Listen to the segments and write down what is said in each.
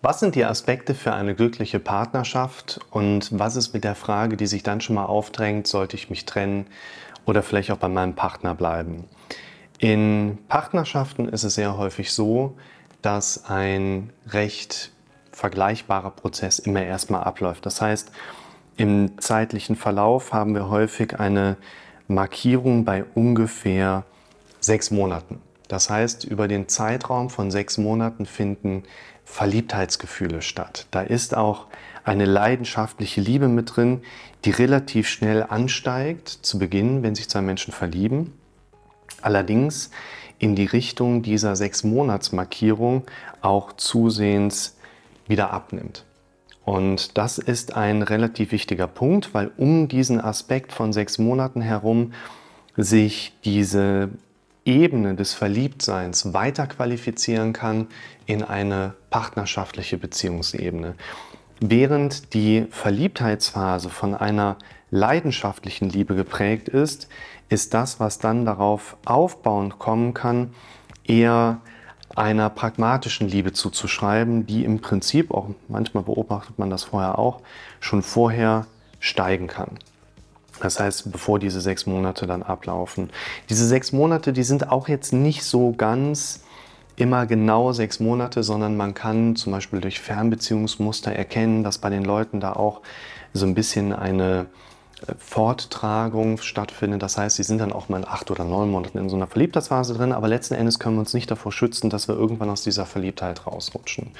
Was sind die Aspekte für eine glückliche Partnerschaft und was ist mit der Frage, die sich dann schon mal aufdrängt, sollte ich mich trennen oder vielleicht auch bei meinem Partner bleiben? In Partnerschaften ist es sehr häufig so, dass ein recht vergleichbarer Prozess immer erstmal abläuft. Das heißt, im zeitlichen Verlauf haben wir häufig eine Markierung bei ungefähr sechs Monaten. Das heißt, über den Zeitraum von sechs Monaten finden Verliebtheitsgefühle statt. Da ist auch eine leidenschaftliche Liebe mit drin, die relativ schnell ansteigt zu Beginn, wenn sich zwei Menschen verlieben. Allerdings in die Richtung dieser sechs Monatsmarkierung auch zusehends wieder abnimmt. Und das ist ein relativ wichtiger Punkt, weil um diesen Aspekt von sechs Monaten herum sich diese Ebene des Verliebtseins weiter qualifizieren kann in eine partnerschaftliche Beziehungsebene. Während die Verliebtheitsphase von einer leidenschaftlichen Liebe geprägt ist, ist das, was dann darauf aufbauend kommen kann, eher einer pragmatischen Liebe zuzuschreiben, die im Prinzip, auch manchmal beobachtet man das vorher auch, schon vorher steigen kann. Das heißt, bevor diese sechs Monate dann ablaufen. Diese sechs Monate, die sind auch jetzt nicht so ganz immer genau sechs Monate, sondern man kann zum Beispiel durch Fernbeziehungsmuster erkennen, dass bei den Leuten da auch so ein bisschen eine äh, Forttragung stattfindet. Das heißt, sie sind dann auch mal in acht oder neun Monaten in so einer Verliebtheitsphase drin, aber letzten Endes können wir uns nicht davor schützen, dass wir irgendwann aus dieser Verliebtheit rausrutschen.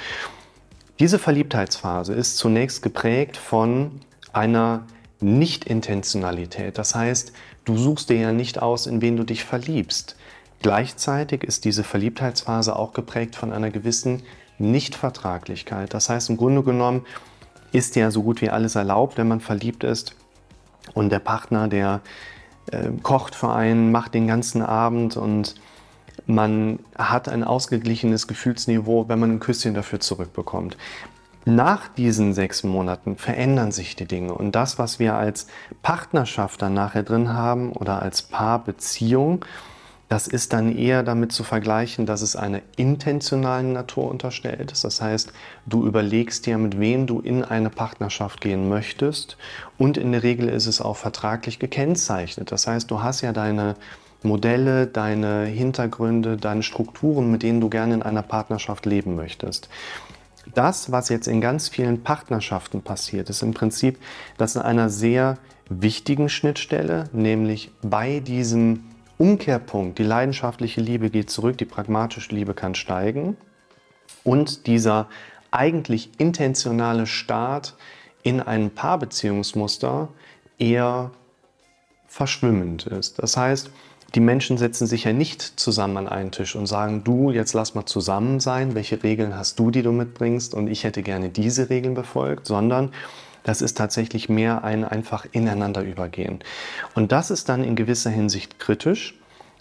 Diese Verliebtheitsphase ist zunächst geprägt von einer nicht-Intentionalität. Das heißt, du suchst dir ja nicht aus, in wen du dich verliebst. Gleichzeitig ist diese Verliebtheitsphase auch geprägt von einer gewissen Nichtvertraglichkeit. Das heißt, im Grunde genommen ist ja so gut wie alles erlaubt, wenn man verliebt ist. Und der Partner, der äh, kocht für einen, macht den ganzen Abend und man hat ein ausgeglichenes Gefühlsniveau, wenn man ein Küsschen dafür zurückbekommt. Nach diesen sechs Monaten verändern sich die Dinge und das, was wir als Partnerschaft dann nachher drin haben oder als Paarbeziehung, das ist dann eher damit zu vergleichen, dass es einer intentionalen Natur unterstellt ist. Das heißt, du überlegst dir, mit wem du in eine Partnerschaft gehen möchtest und in der Regel ist es auch vertraglich gekennzeichnet. Das heißt, du hast ja deine Modelle, deine Hintergründe, deine Strukturen, mit denen du gerne in einer Partnerschaft leben möchtest das, was jetzt in ganz vielen Partnerschaften passiert, ist im Prinzip, dass an einer sehr wichtigen Schnittstelle, nämlich bei diesem Umkehrpunkt, die leidenschaftliche Liebe geht zurück, die pragmatische Liebe kann steigen und dieser eigentlich intentionale Start in ein Paarbeziehungsmuster eher verschwimmend ist. Das heißt, die Menschen setzen sich ja nicht zusammen an einen Tisch und sagen, du, jetzt lass mal zusammen sein, welche Regeln hast du, die du mitbringst und ich hätte gerne diese Regeln befolgt, sondern das ist tatsächlich mehr ein einfach ineinander übergehen. Und das ist dann in gewisser Hinsicht kritisch,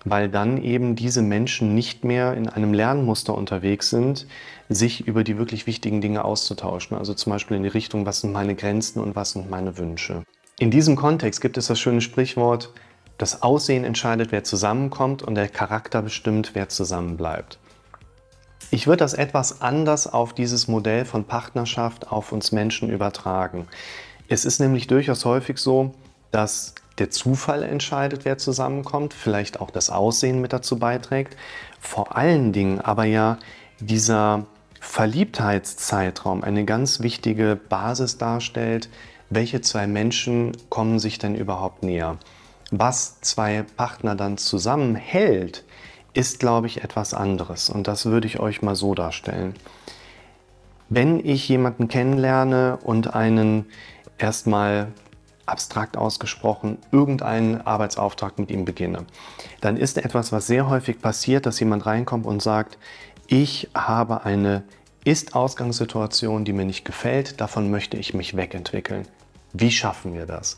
weil dann eben diese Menschen nicht mehr in einem Lernmuster unterwegs sind, sich über die wirklich wichtigen Dinge auszutauschen. Also zum Beispiel in die Richtung, was sind meine Grenzen und was sind meine Wünsche. In diesem Kontext gibt es das schöne Sprichwort, das Aussehen entscheidet, wer zusammenkommt und der Charakter bestimmt, wer zusammenbleibt. Ich würde das etwas anders auf dieses Modell von Partnerschaft auf uns Menschen übertragen. Es ist nämlich durchaus häufig so, dass der Zufall entscheidet, wer zusammenkommt, vielleicht auch das Aussehen mit dazu beiträgt, vor allen Dingen aber ja dieser Verliebtheitszeitraum eine ganz wichtige Basis darstellt, welche zwei Menschen kommen sich denn überhaupt näher was zwei Partner dann zusammenhält, ist, glaube ich, etwas anderes. Und das würde ich euch mal so darstellen. Wenn ich jemanden kennenlerne und einen erstmal abstrakt ausgesprochen irgendeinen Arbeitsauftrag mit ihm beginne, dann ist etwas, was sehr häufig passiert, dass jemand reinkommt und sagt, ich habe eine Ist-Ausgangssituation, die mir nicht gefällt, davon möchte ich mich wegentwickeln. Wie schaffen wir das?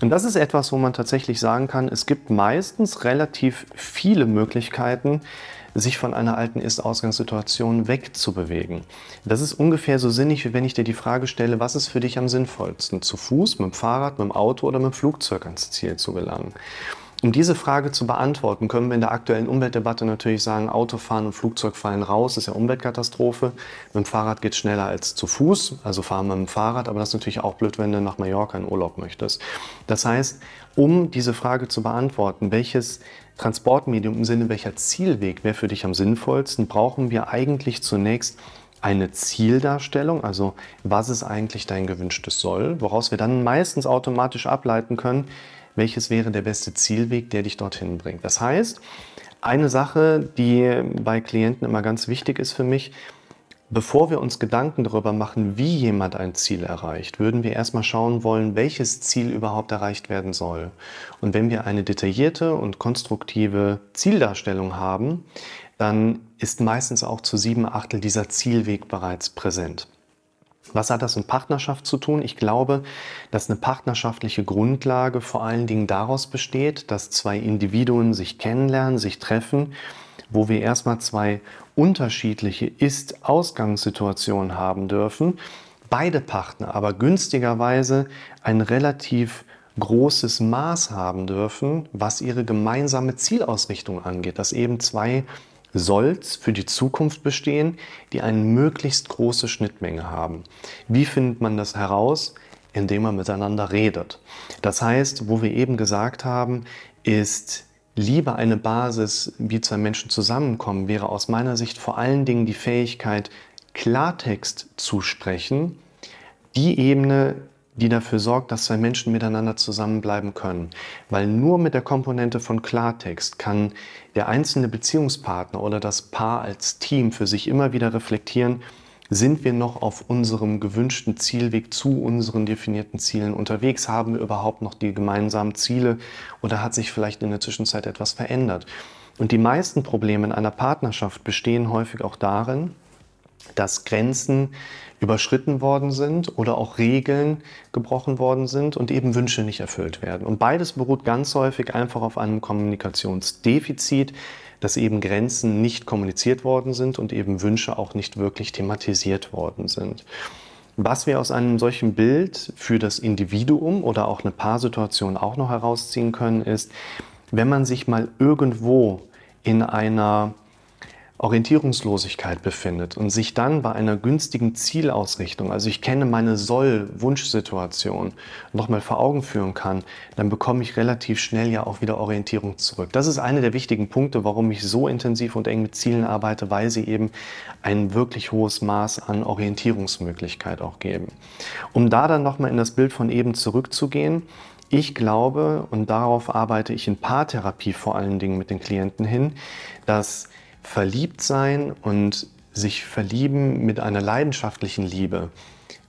Und das ist etwas, wo man tatsächlich sagen kann, es gibt meistens relativ viele Möglichkeiten, sich von einer alten Ist-Ausgangssituation wegzubewegen. Das ist ungefähr so sinnig, wie wenn ich dir die Frage stelle, was ist für dich am sinnvollsten? Zu Fuß, mit dem Fahrrad, mit dem Auto oder mit dem Flugzeug ans Ziel zu gelangen? Um diese Frage zu beantworten, können wir in der aktuellen Umweltdebatte natürlich sagen, Autofahren und Flugzeug fallen raus, ist ja Umweltkatastrophe. Mit dem Fahrrad geht es schneller als zu Fuß, also fahren wir mit dem Fahrrad, aber das ist natürlich auch blöd, wenn du nach Mallorca in Urlaub möchtest. Das heißt, um diese Frage zu beantworten, welches Transportmedium im Sinne welcher Zielweg wäre für dich am sinnvollsten, brauchen wir eigentlich zunächst eine Zieldarstellung, also was ist eigentlich dein gewünschtes Soll, woraus wir dann meistens automatisch ableiten können, welches wäre der beste Zielweg, der dich dorthin bringt. Das heißt, eine Sache, die bei Klienten immer ganz wichtig ist für mich, bevor wir uns Gedanken darüber machen, wie jemand ein Ziel erreicht, würden wir erstmal schauen wollen, welches Ziel überhaupt erreicht werden soll. Und wenn wir eine detaillierte und konstruktive Zieldarstellung haben, dann ist meistens auch zu sieben Achtel dieser Zielweg bereits präsent. Was hat das mit Partnerschaft zu tun? Ich glaube, dass eine partnerschaftliche Grundlage vor allen Dingen daraus besteht, dass zwei Individuen sich kennenlernen, sich treffen, wo wir erstmal zwei unterschiedliche Ist-Ausgangssituationen haben dürfen, beide Partner aber günstigerweise ein relativ großes Maß haben dürfen, was ihre gemeinsame Zielausrichtung angeht, dass eben zwei Solls für die Zukunft bestehen, die eine möglichst große Schnittmenge haben. Wie findet man das heraus? Indem man miteinander redet. Das heißt, wo wir eben gesagt haben, ist Liebe eine Basis, wie zwei Menschen zusammenkommen, wäre aus meiner Sicht vor allen Dingen die Fähigkeit, Klartext zu sprechen, die Ebene, die dafür sorgt, dass zwei Menschen miteinander zusammenbleiben können. Weil nur mit der Komponente von Klartext kann der einzelne Beziehungspartner oder das Paar als Team für sich immer wieder reflektieren, sind wir noch auf unserem gewünschten Zielweg zu unseren definierten Zielen unterwegs? Haben wir überhaupt noch die gemeinsamen Ziele oder hat sich vielleicht in der Zwischenzeit etwas verändert? Und die meisten Probleme in einer Partnerschaft bestehen häufig auch darin, dass Grenzen überschritten worden sind oder auch Regeln gebrochen worden sind und eben Wünsche nicht erfüllt werden. Und beides beruht ganz häufig einfach auf einem Kommunikationsdefizit, dass eben Grenzen nicht kommuniziert worden sind und eben Wünsche auch nicht wirklich thematisiert worden sind. Was wir aus einem solchen Bild für das Individuum oder auch eine Paarsituation auch noch herausziehen können, ist, wenn man sich mal irgendwo in einer Orientierungslosigkeit befindet und sich dann bei einer günstigen Zielausrichtung, also ich kenne meine Soll-Wunschsituation, nochmal vor Augen führen kann, dann bekomme ich relativ schnell ja auch wieder Orientierung zurück. Das ist einer der wichtigen Punkte, warum ich so intensiv und eng mit Zielen arbeite, weil sie eben ein wirklich hohes Maß an Orientierungsmöglichkeit auch geben. Um da dann nochmal in das Bild von eben zurückzugehen, ich glaube, und darauf arbeite ich in Paartherapie vor allen Dingen mit den Klienten hin, dass verliebt sein und sich verlieben mit einer leidenschaftlichen Liebe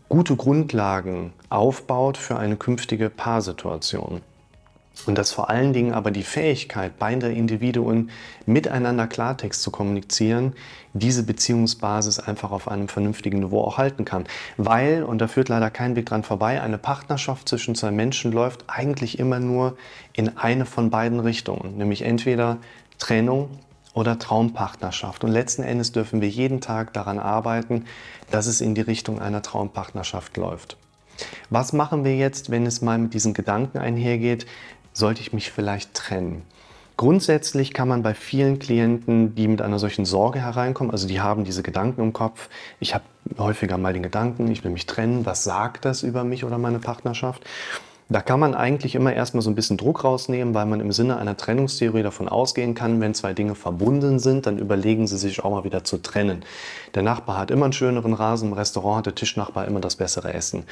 gute Grundlagen aufbaut für eine künftige Paarsituation. Und dass vor allen Dingen aber die Fähigkeit beider Individuen miteinander Klartext zu kommunizieren, diese Beziehungsbasis einfach auf einem vernünftigen Niveau auch halten kann. Weil, und da führt leider kein Weg dran vorbei, eine Partnerschaft zwischen zwei Menschen läuft eigentlich immer nur in eine von beiden Richtungen, nämlich entweder Trennung oder Traumpartnerschaft. Und letzten Endes dürfen wir jeden Tag daran arbeiten, dass es in die Richtung einer Traumpartnerschaft läuft. Was machen wir jetzt, wenn es mal mit diesen Gedanken einhergeht, sollte ich mich vielleicht trennen? Grundsätzlich kann man bei vielen Klienten, die mit einer solchen Sorge hereinkommen, also die haben diese Gedanken im Kopf, ich habe häufiger mal den Gedanken, ich will mich trennen, was sagt das über mich oder meine Partnerschaft? Da kann man eigentlich immer erstmal so ein bisschen Druck rausnehmen, weil man im Sinne einer Trennungstheorie davon ausgehen kann, wenn zwei Dinge verbunden sind, dann überlegen sie sich auch mal wieder zu trennen. Der Nachbar hat immer einen schöneren Rasen, im Restaurant hat der Tischnachbar immer das bessere Essen.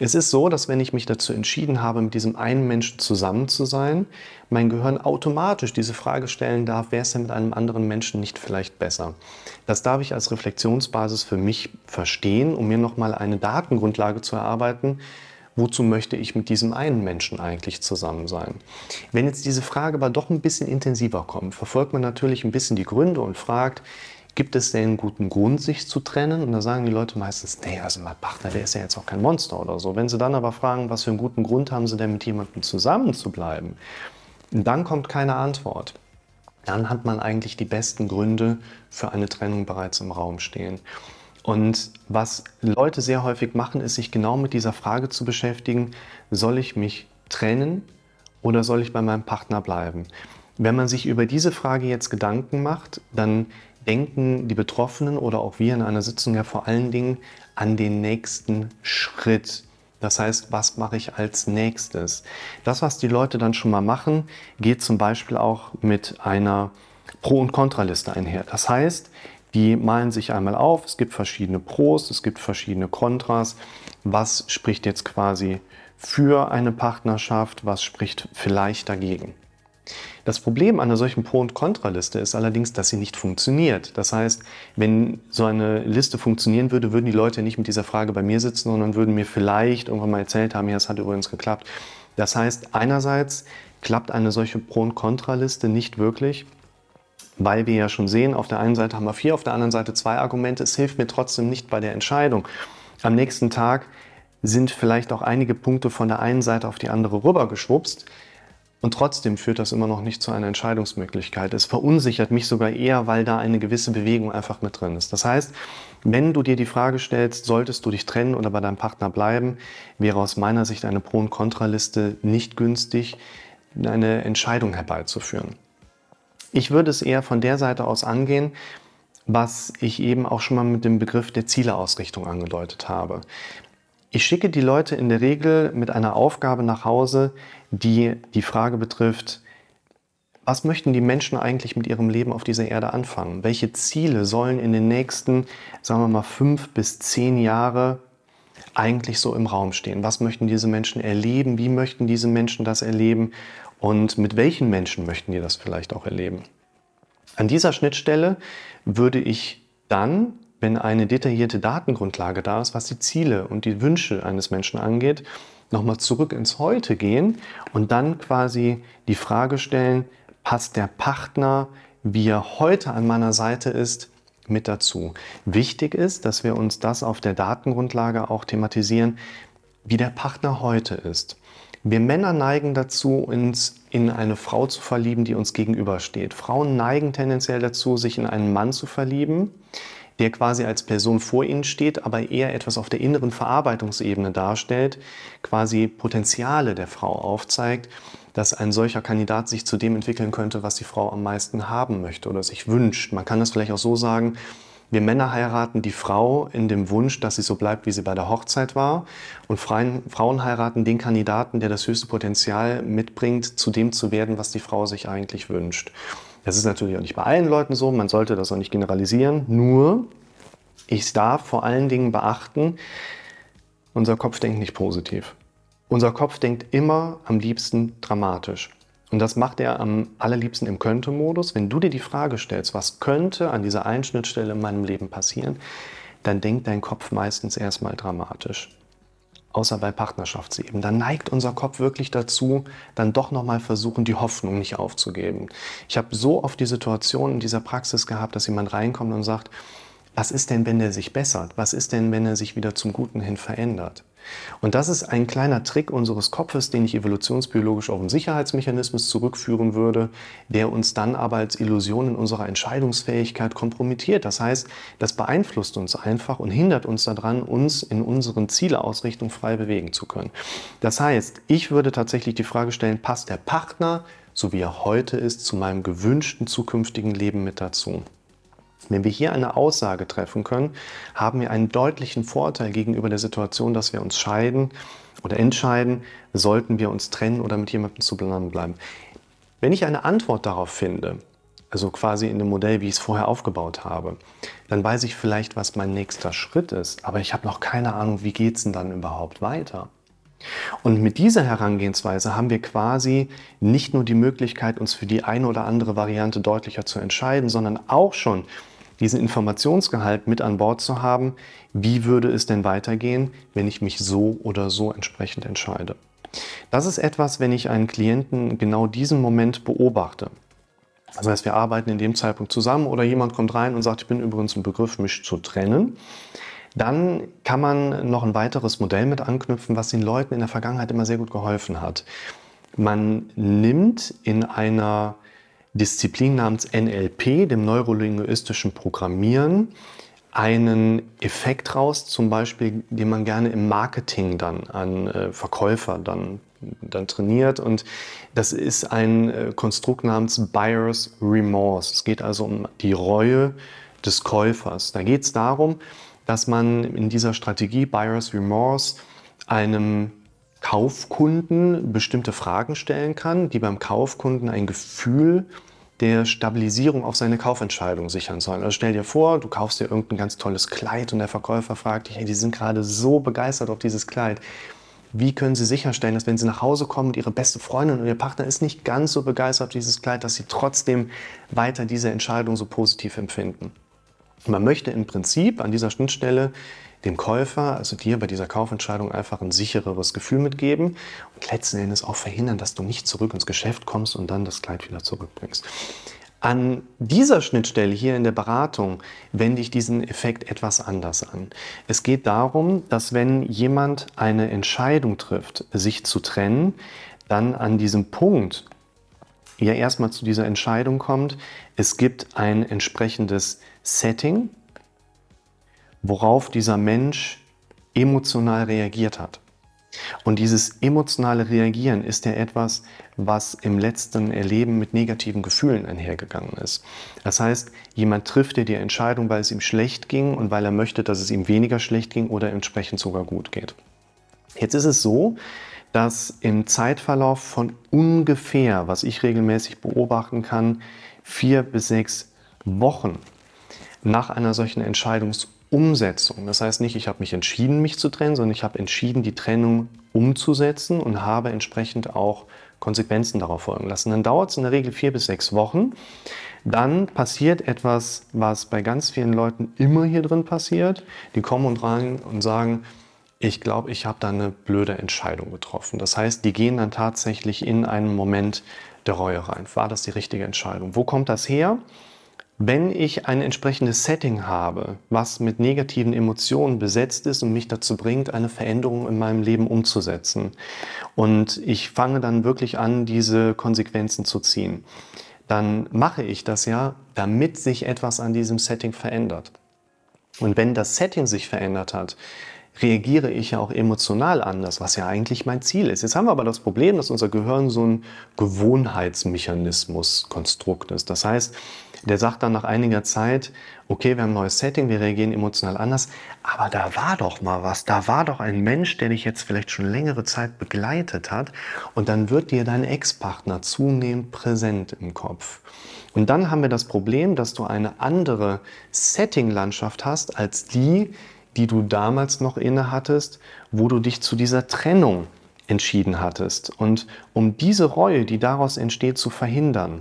Es ist so, dass wenn ich mich dazu entschieden habe, mit diesem einen Menschen zusammen zu sein, mein Gehirn automatisch diese Frage stellen darf, wäre es denn mit einem anderen Menschen nicht vielleicht besser? Das darf ich als Reflexionsbasis für mich verstehen, um mir nochmal eine Datengrundlage zu erarbeiten, wozu möchte ich mit diesem einen Menschen eigentlich zusammen sein? Wenn jetzt diese Frage aber doch ein bisschen intensiver kommt, verfolgt man natürlich ein bisschen die Gründe und fragt, gibt es denn einen guten Grund, sich zu trennen? Und da sagen die Leute meistens, nee, also mein Partner, der ist ja jetzt auch kein Monster oder so. Wenn sie dann aber fragen, was für einen guten Grund haben sie denn mit jemandem zusammen zu bleiben, dann kommt keine Antwort. Dann hat man eigentlich die besten Gründe für eine Trennung bereits im Raum stehen. Und was Leute sehr häufig machen, ist sich genau mit dieser Frage zu beschäftigen, soll ich mich trennen oder soll ich bei meinem Partner bleiben? Wenn man sich über diese Frage jetzt Gedanken macht, dann denken die Betroffenen oder auch wir in einer Sitzung ja vor allen Dingen an den nächsten Schritt. Das heißt, was mache ich als nächstes? Das, was die Leute dann schon mal machen, geht zum Beispiel auch mit einer Pro- und Kontraliste einher. Das heißt, die malen sich einmal auf, es gibt verschiedene Pros, es gibt verschiedene Kontras. Was spricht jetzt quasi für eine Partnerschaft, was spricht vielleicht dagegen? Das Problem einer solchen Pro- und Kontraliste ist allerdings, dass sie nicht funktioniert. Das heißt, wenn so eine Liste funktionieren würde, würden die Leute nicht mit dieser Frage bei mir sitzen, sondern würden mir vielleicht irgendwann mal erzählt haben, ja, es hat übrigens geklappt. Das heißt, einerseits klappt eine solche Pro- und Kontraliste nicht wirklich, weil wir ja schon sehen, auf der einen Seite haben wir vier, auf der anderen Seite zwei Argumente. Es hilft mir trotzdem nicht bei der Entscheidung. Am nächsten Tag sind vielleicht auch einige Punkte von der einen Seite auf die andere rübergeschwupst. Und trotzdem führt das immer noch nicht zu einer Entscheidungsmöglichkeit. Es verunsichert mich sogar eher, weil da eine gewisse Bewegung einfach mit drin ist. Das heißt, wenn du dir die Frage stellst, solltest du dich trennen oder bei deinem Partner bleiben, wäre aus meiner Sicht eine Pro- und Kontraliste nicht günstig, eine Entscheidung herbeizuführen. Ich würde es eher von der Seite aus angehen, was ich eben auch schon mal mit dem Begriff der Zieleausrichtung angedeutet habe. Ich schicke die Leute in der Regel mit einer Aufgabe nach Hause, die die Frage betrifft, was möchten die Menschen eigentlich mit ihrem Leben auf dieser Erde anfangen? Welche Ziele sollen in den nächsten, sagen wir mal, fünf bis zehn Jahre eigentlich so im Raum stehen? Was möchten diese Menschen erleben? Wie möchten diese Menschen das erleben? Und mit welchen Menschen möchten die das vielleicht auch erleben? An dieser Schnittstelle würde ich dann, wenn eine detaillierte Datengrundlage da ist, was die Ziele und die Wünsche eines Menschen angeht, nochmal zurück ins Heute gehen und dann quasi die Frage stellen, passt der Partner, wie er heute an meiner Seite ist, mit dazu. Wichtig ist, dass wir uns das auf der Datengrundlage auch thematisieren, wie der Partner heute ist. Wir Männer neigen dazu, uns in eine Frau zu verlieben, die uns gegenübersteht. Frauen neigen tendenziell dazu, sich in einen Mann zu verlieben, der quasi als Person vor ihnen steht, aber eher etwas auf der inneren Verarbeitungsebene darstellt, quasi Potenziale der Frau aufzeigt, dass ein solcher Kandidat sich zu dem entwickeln könnte, was die Frau am meisten haben möchte oder sich wünscht. Man kann das vielleicht auch so sagen, wir Männer heiraten die Frau in dem Wunsch, dass sie so bleibt, wie sie bei der Hochzeit war. Und Frauen heiraten den Kandidaten, der das höchste Potenzial mitbringt, zu dem zu werden, was die Frau sich eigentlich wünscht. Das ist natürlich auch nicht bei allen Leuten so, man sollte das auch nicht generalisieren. Nur, ich darf vor allen Dingen beachten, unser Kopf denkt nicht positiv. Unser Kopf denkt immer am liebsten dramatisch. Und das macht er am allerliebsten im Könnte-Modus. Wenn du dir die Frage stellst, was könnte an dieser Einschnittstelle in meinem Leben passieren, dann denkt dein Kopf meistens erstmal dramatisch. Außer bei Partnerschaftsebenen. Dann neigt unser Kopf wirklich dazu, dann doch nochmal versuchen, die Hoffnung nicht aufzugeben. Ich habe so oft die Situation in dieser Praxis gehabt, dass jemand reinkommt und sagt, was ist denn, wenn der sich bessert? Was ist denn, wenn er sich wieder zum Guten hin verändert? Und das ist ein kleiner Trick unseres Kopfes, den ich evolutionsbiologisch auf einen Sicherheitsmechanismus zurückführen würde, der uns dann aber als Illusion in unserer Entscheidungsfähigkeit kompromittiert. Das heißt, das beeinflusst uns einfach und hindert uns daran, uns in unseren Zieleausrichtung frei bewegen zu können. Das heißt, ich würde tatsächlich die Frage stellen, passt der Partner, so wie er heute ist, zu meinem gewünschten zukünftigen Leben mit dazu? Wenn wir hier eine Aussage treffen können, haben wir einen deutlichen Vorteil gegenüber der Situation, dass wir uns scheiden oder entscheiden, sollten wir uns trennen oder mit jemandem zusammenbleiben. Wenn ich eine Antwort darauf finde, also quasi in dem Modell, wie ich es vorher aufgebaut habe, dann weiß ich vielleicht, was mein nächster Schritt ist, aber ich habe noch keine Ahnung, wie geht es denn dann überhaupt weiter. Und mit dieser Herangehensweise haben wir quasi nicht nur die Möglichkeit, uns für die eine oder andere Variante deutlicher zu entscheiden, sondern auch schon diesen Informationsgehalt mit an Bord zu haben, wie würde es denn weitergehen, wenn ich mich so oder so entsprechend entscheide. Das ist etwas, wenn ich einen Klienten genau diesen Moment beobachte. Das heißt, wir arbeiten in dem Zeitpunkt zusammen oder jemand kommt rein und sagt, ich bin übrigens im Begriff, mich zu trennen. Dann kann man noch ein weiteres Modell mit anknüpfen, was den Leuten in der Vergangenheit immer sehr gut geholfen hat. Man nimmt in einer Disziplin namens NLP, dem neurolinguistischen Programmieren, einen Effekt raus, zum Beispiel, den man gerne im Marketing dann an äh, Verkäufer dann dann trainiert. Und das ist ein äh, Konstrukt namens Buyer's Remorse. Es geht also um die Reue des Käufers. Da geht es darum, dass man in dieser Strategie Buyer's Remorse einem Kaufkunden bestimmte Fragen stellen kann, die beim Kaufkunden ein Gefühl der Stabilisierung auf seine Kaufentscheidung sichern sollen. Also stell dir vor, du kaufst dir irgendein ganz tolles Kleid und der Verkäufer fragt dich, hey, die sind gerade so begeistert auf dieses Kleid. Wie können Sie sicherstellen, dass wenn Sie nach Hause kommen und Ihre beste Freundin oder Ihr Partner ist nicht ganz so begeistert auf dieses Kleid, dass Sie trotzdem weiter diese Entscheidung so positiv empfinden? Man möchte im Prinzip an dieser Schnittstelle dem Käufer, also dir bei dieser Kaufentscheidung einfach ein sichereres Gefühl mitgeben und letzten Endes auch verhindern, dass du nicht zurück ins Geschäft kommst und dann das Kleid wieder zurückbringst. An dieser Schnittstelle hier in der Beratung wende ich diesen Effekt etwas anders an. Es geht darum, dass wenn jemand eine Entscheidung trifft, sich zu trennen, dann an diesem Punkt ja erstmal zu dieser Entscheidung kommt, es gibt ein entsprechendes Setting, worauf dieser Mensch emotional reagiert hat. Und dieses emotionale Reagieren ist ja etwas, was im letzten Erleben mit negativen Gefühlen einhergegangen ist. Das heißt, jemand trifft dir die Entscheidung, weil es ihm schlecht ging und weil er möchte, dass es ihm weniger schlecht ging oder entsprechend sogar gut geht. Jetzt ist es so, dass im Zeitverlauf von ungefähr, was ich regelmäßig beobachten kann, vier bis sechs Wochen nach einer solchen Entscheidungs Umsetzung. Das heißt nicht, ich habe mich entschieden, mich zu trennen, sondern ich habe entschieden, die Trennung umzusetzen und habe entsprechend auch Konsequenzen darauf folgen lassen. Dann dauert es in der Regel vier bis sechs Wochen. Dann passiert etwas, was bei ganz vielen Leuten immer hier drin passiert. Die kommen und rein und sagen, ich glaube, ich habe da eine blöde Entscheidung getroffen. Das heißt, die gehen dann tatsächlich in einen Moment der Reue rein. War das die richtige Entscheidung? Wo kommt das her? Wenn ich ein entsprechendes Setting habe, was mit negativen Emotionen besetzt ist und mich dazu bringt, eine Veränderung in meinem Leben umzusetzen und ich fange dann wirklich an, diese Konsequenzen zu ziehen, dann mache ich das ja, damit sich etwas an diesem Setting verändert. Und wenn das Setting sich verändert hat, reagiere ich ja auch emotional anders, was ja eigentlich mein Ziel ist. Jetzt haben wir aber das Problem, dass unser Gehirn so ein Gewohnheitsmechanismus, Konstrukt ist. Das heißt, der sagt dann nach einiger Zeit, okay, wir haben ein neues Setting, wir reagieren emotional anders, aber da war doch mal was, da war doch ein Mensch, der dich jetzt vielleicht schon längere Zeit begleitet hat und dann wird dir dein Ex-Partner zunehmend präsent im Kopf. Und dann haben wir das Problem, dass du eine andere Setting-Landschaft hast als die, die du damals noch inne hattest, wo du dich zu dieser Trennung entschieden hattest. Und um diese Reue, die daraus entsteht, zu verhindern,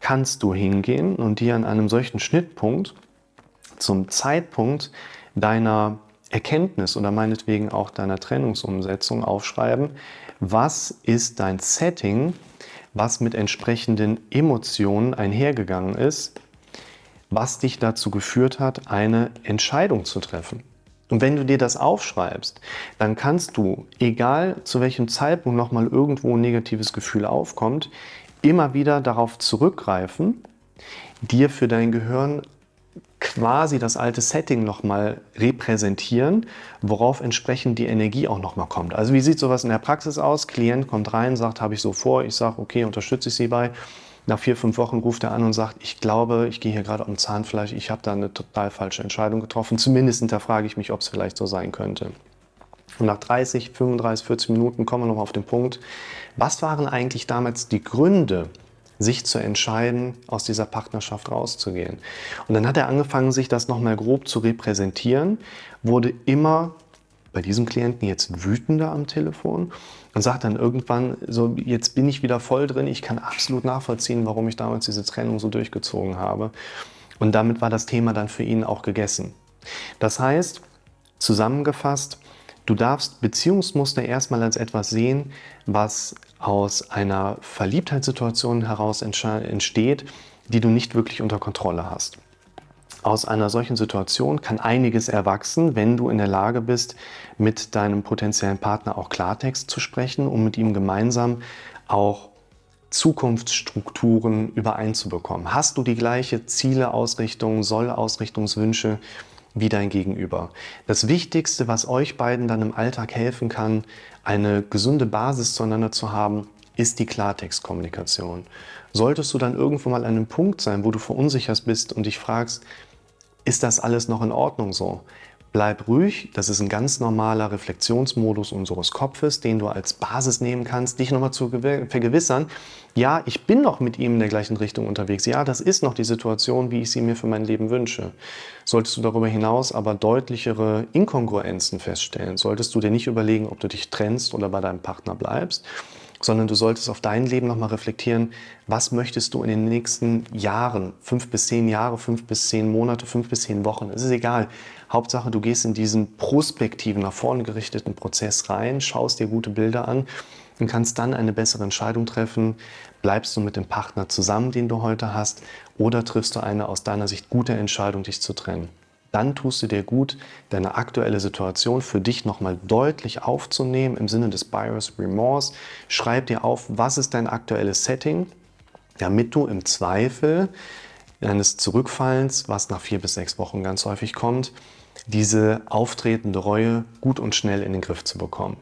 kannst du hingehen und dir an einem solchen Schnittpunkt zum Zeitpunkt deiner Erkenntnis oder meinetwegen auch deiner Trennungsumsetzung aufschreiben, was ist dein Setting, was mit entsprechenden Emotionen einhergegangen ist, was dich dazu geführt hat, eine Entscheidung zu treffen. Und wenn du dir das aufschreibst, dann kannst du, egal zu welchem Zeitpunkt nochmal irgendwo ein negatives Gefühl aufkommt, immer wieder darauf zurückgreifen, dir für dein Gehirn quasi das alte Setting nochmal repräsentieren, worauf entsprechend die Energie auch nochmal kommt. Also wie sieht sowas in der Praxis aus? Klient kommt rein, sagt, habe ich so vor, ich sage, okay, unterstütze ich Sie bei. Nach vier, fünf Wochen ruft er an und sagt, ich glaube, ich gehe hier gerade um Zahnfleisch, ich habe da eine total falsche Entscheidung getroffen. Zumindest hinterfrage ich mich, ob es vielleicht so sein könnte. Und nach 30, 35, 40 Minuten kommen wir nochmal auf den Punkt, was waren eigentlich damals die Gründe, sich zu entscheiden, aus dieser Partnerschaft rauszugehen? Und dann hat er angefangen, sich das nochmal grob zu repräsentieren, wurde immer bei diesem Klienten jetzt wütender am Telefon und sagt dann irgendwann, so jetzt bin ich wieder voll drin, ich kann absolut nachvollziehen, warum ich damals diese Trennung so durchgezogen habe. Und damit war das Thema dann für ihn auch gegessen. Das heißt, zusammengefasst, Du darfst Beziehungsmuster erstmal als etwas sehen, was aus einer Verliebtheitssituation heraus entsteht, die du nicht wirklich unter Kontrolle hast. Aus einer solchen Situation kann einiges erwachsen, wenn du in der Lage bist, mit deinem potenziellen Partner auch Klartext zu sprechen, um mit ihm gemeinsam auch Zukunftsstrukturen übereinzubekommen. Hast du die gleiche Ziele, Ausrichtung, Soll, Ausrichtungswünsche wie dein Gegenüber. Das Wichtigste, was euch beiden dann im Alltag helfen kann, eine gesunde Basis zueinander zu haben, ist die Klartextkommunikation. Solltest du dann irgendwo mal an einem Punkt sein, wo du verunsichert bist und dich fragst, ist das alles noch in Ordnung so? Bleib ruhig, das ist ein ganz normaler Reflexionsmodus unseres Kopfes, den du als Basis nehmen kannst, dich nochmal zu vergewissern, ja, ich bin noch mit ihm in der gleichen Richtung unterwegs, ja, das ist noch die Situation, wie ich sie mir für mein Leben wünsche. Solltest du darüber hinaus aber deutlichere Inkongruenzen feststellen, solltest du dir nicht überlegen, ob du dich trennst oder bei deinem Partner bleibst, sondern du solltest auf dein Leben nochmal reflektieren, was möchtest du in den nächsten Jahren, fünf bis zehn Jahre, fünf bis zehn Monate, fünf bis zehn Wochen, es ist egal. Hauptsache, du gehst in diesen prospektiven, nach vorne gerichteten Prozess rein, schaust dir gute Bilder an und kannst dann eine bessere Entscheidung treffen. Bleibst du mit dem Partner zusammen, den du heute hast, oder triffst du eine aus deiner Sicht gute Entscheidung, dich zu trennen? Dann tust du dir gut, deine aktuelle Situation für dich nochmal deutlich aufzunehmen im Sinne des Buyer's Remorse. Schreib dir auf, was ist dein aktuelles Setting, damit du im Zweifel eines Zurückfallens, was nach vier bis sechs Wochen ganz häufig kommt, diese auftretende Reue gut und schnell in den Griff zu bekommen.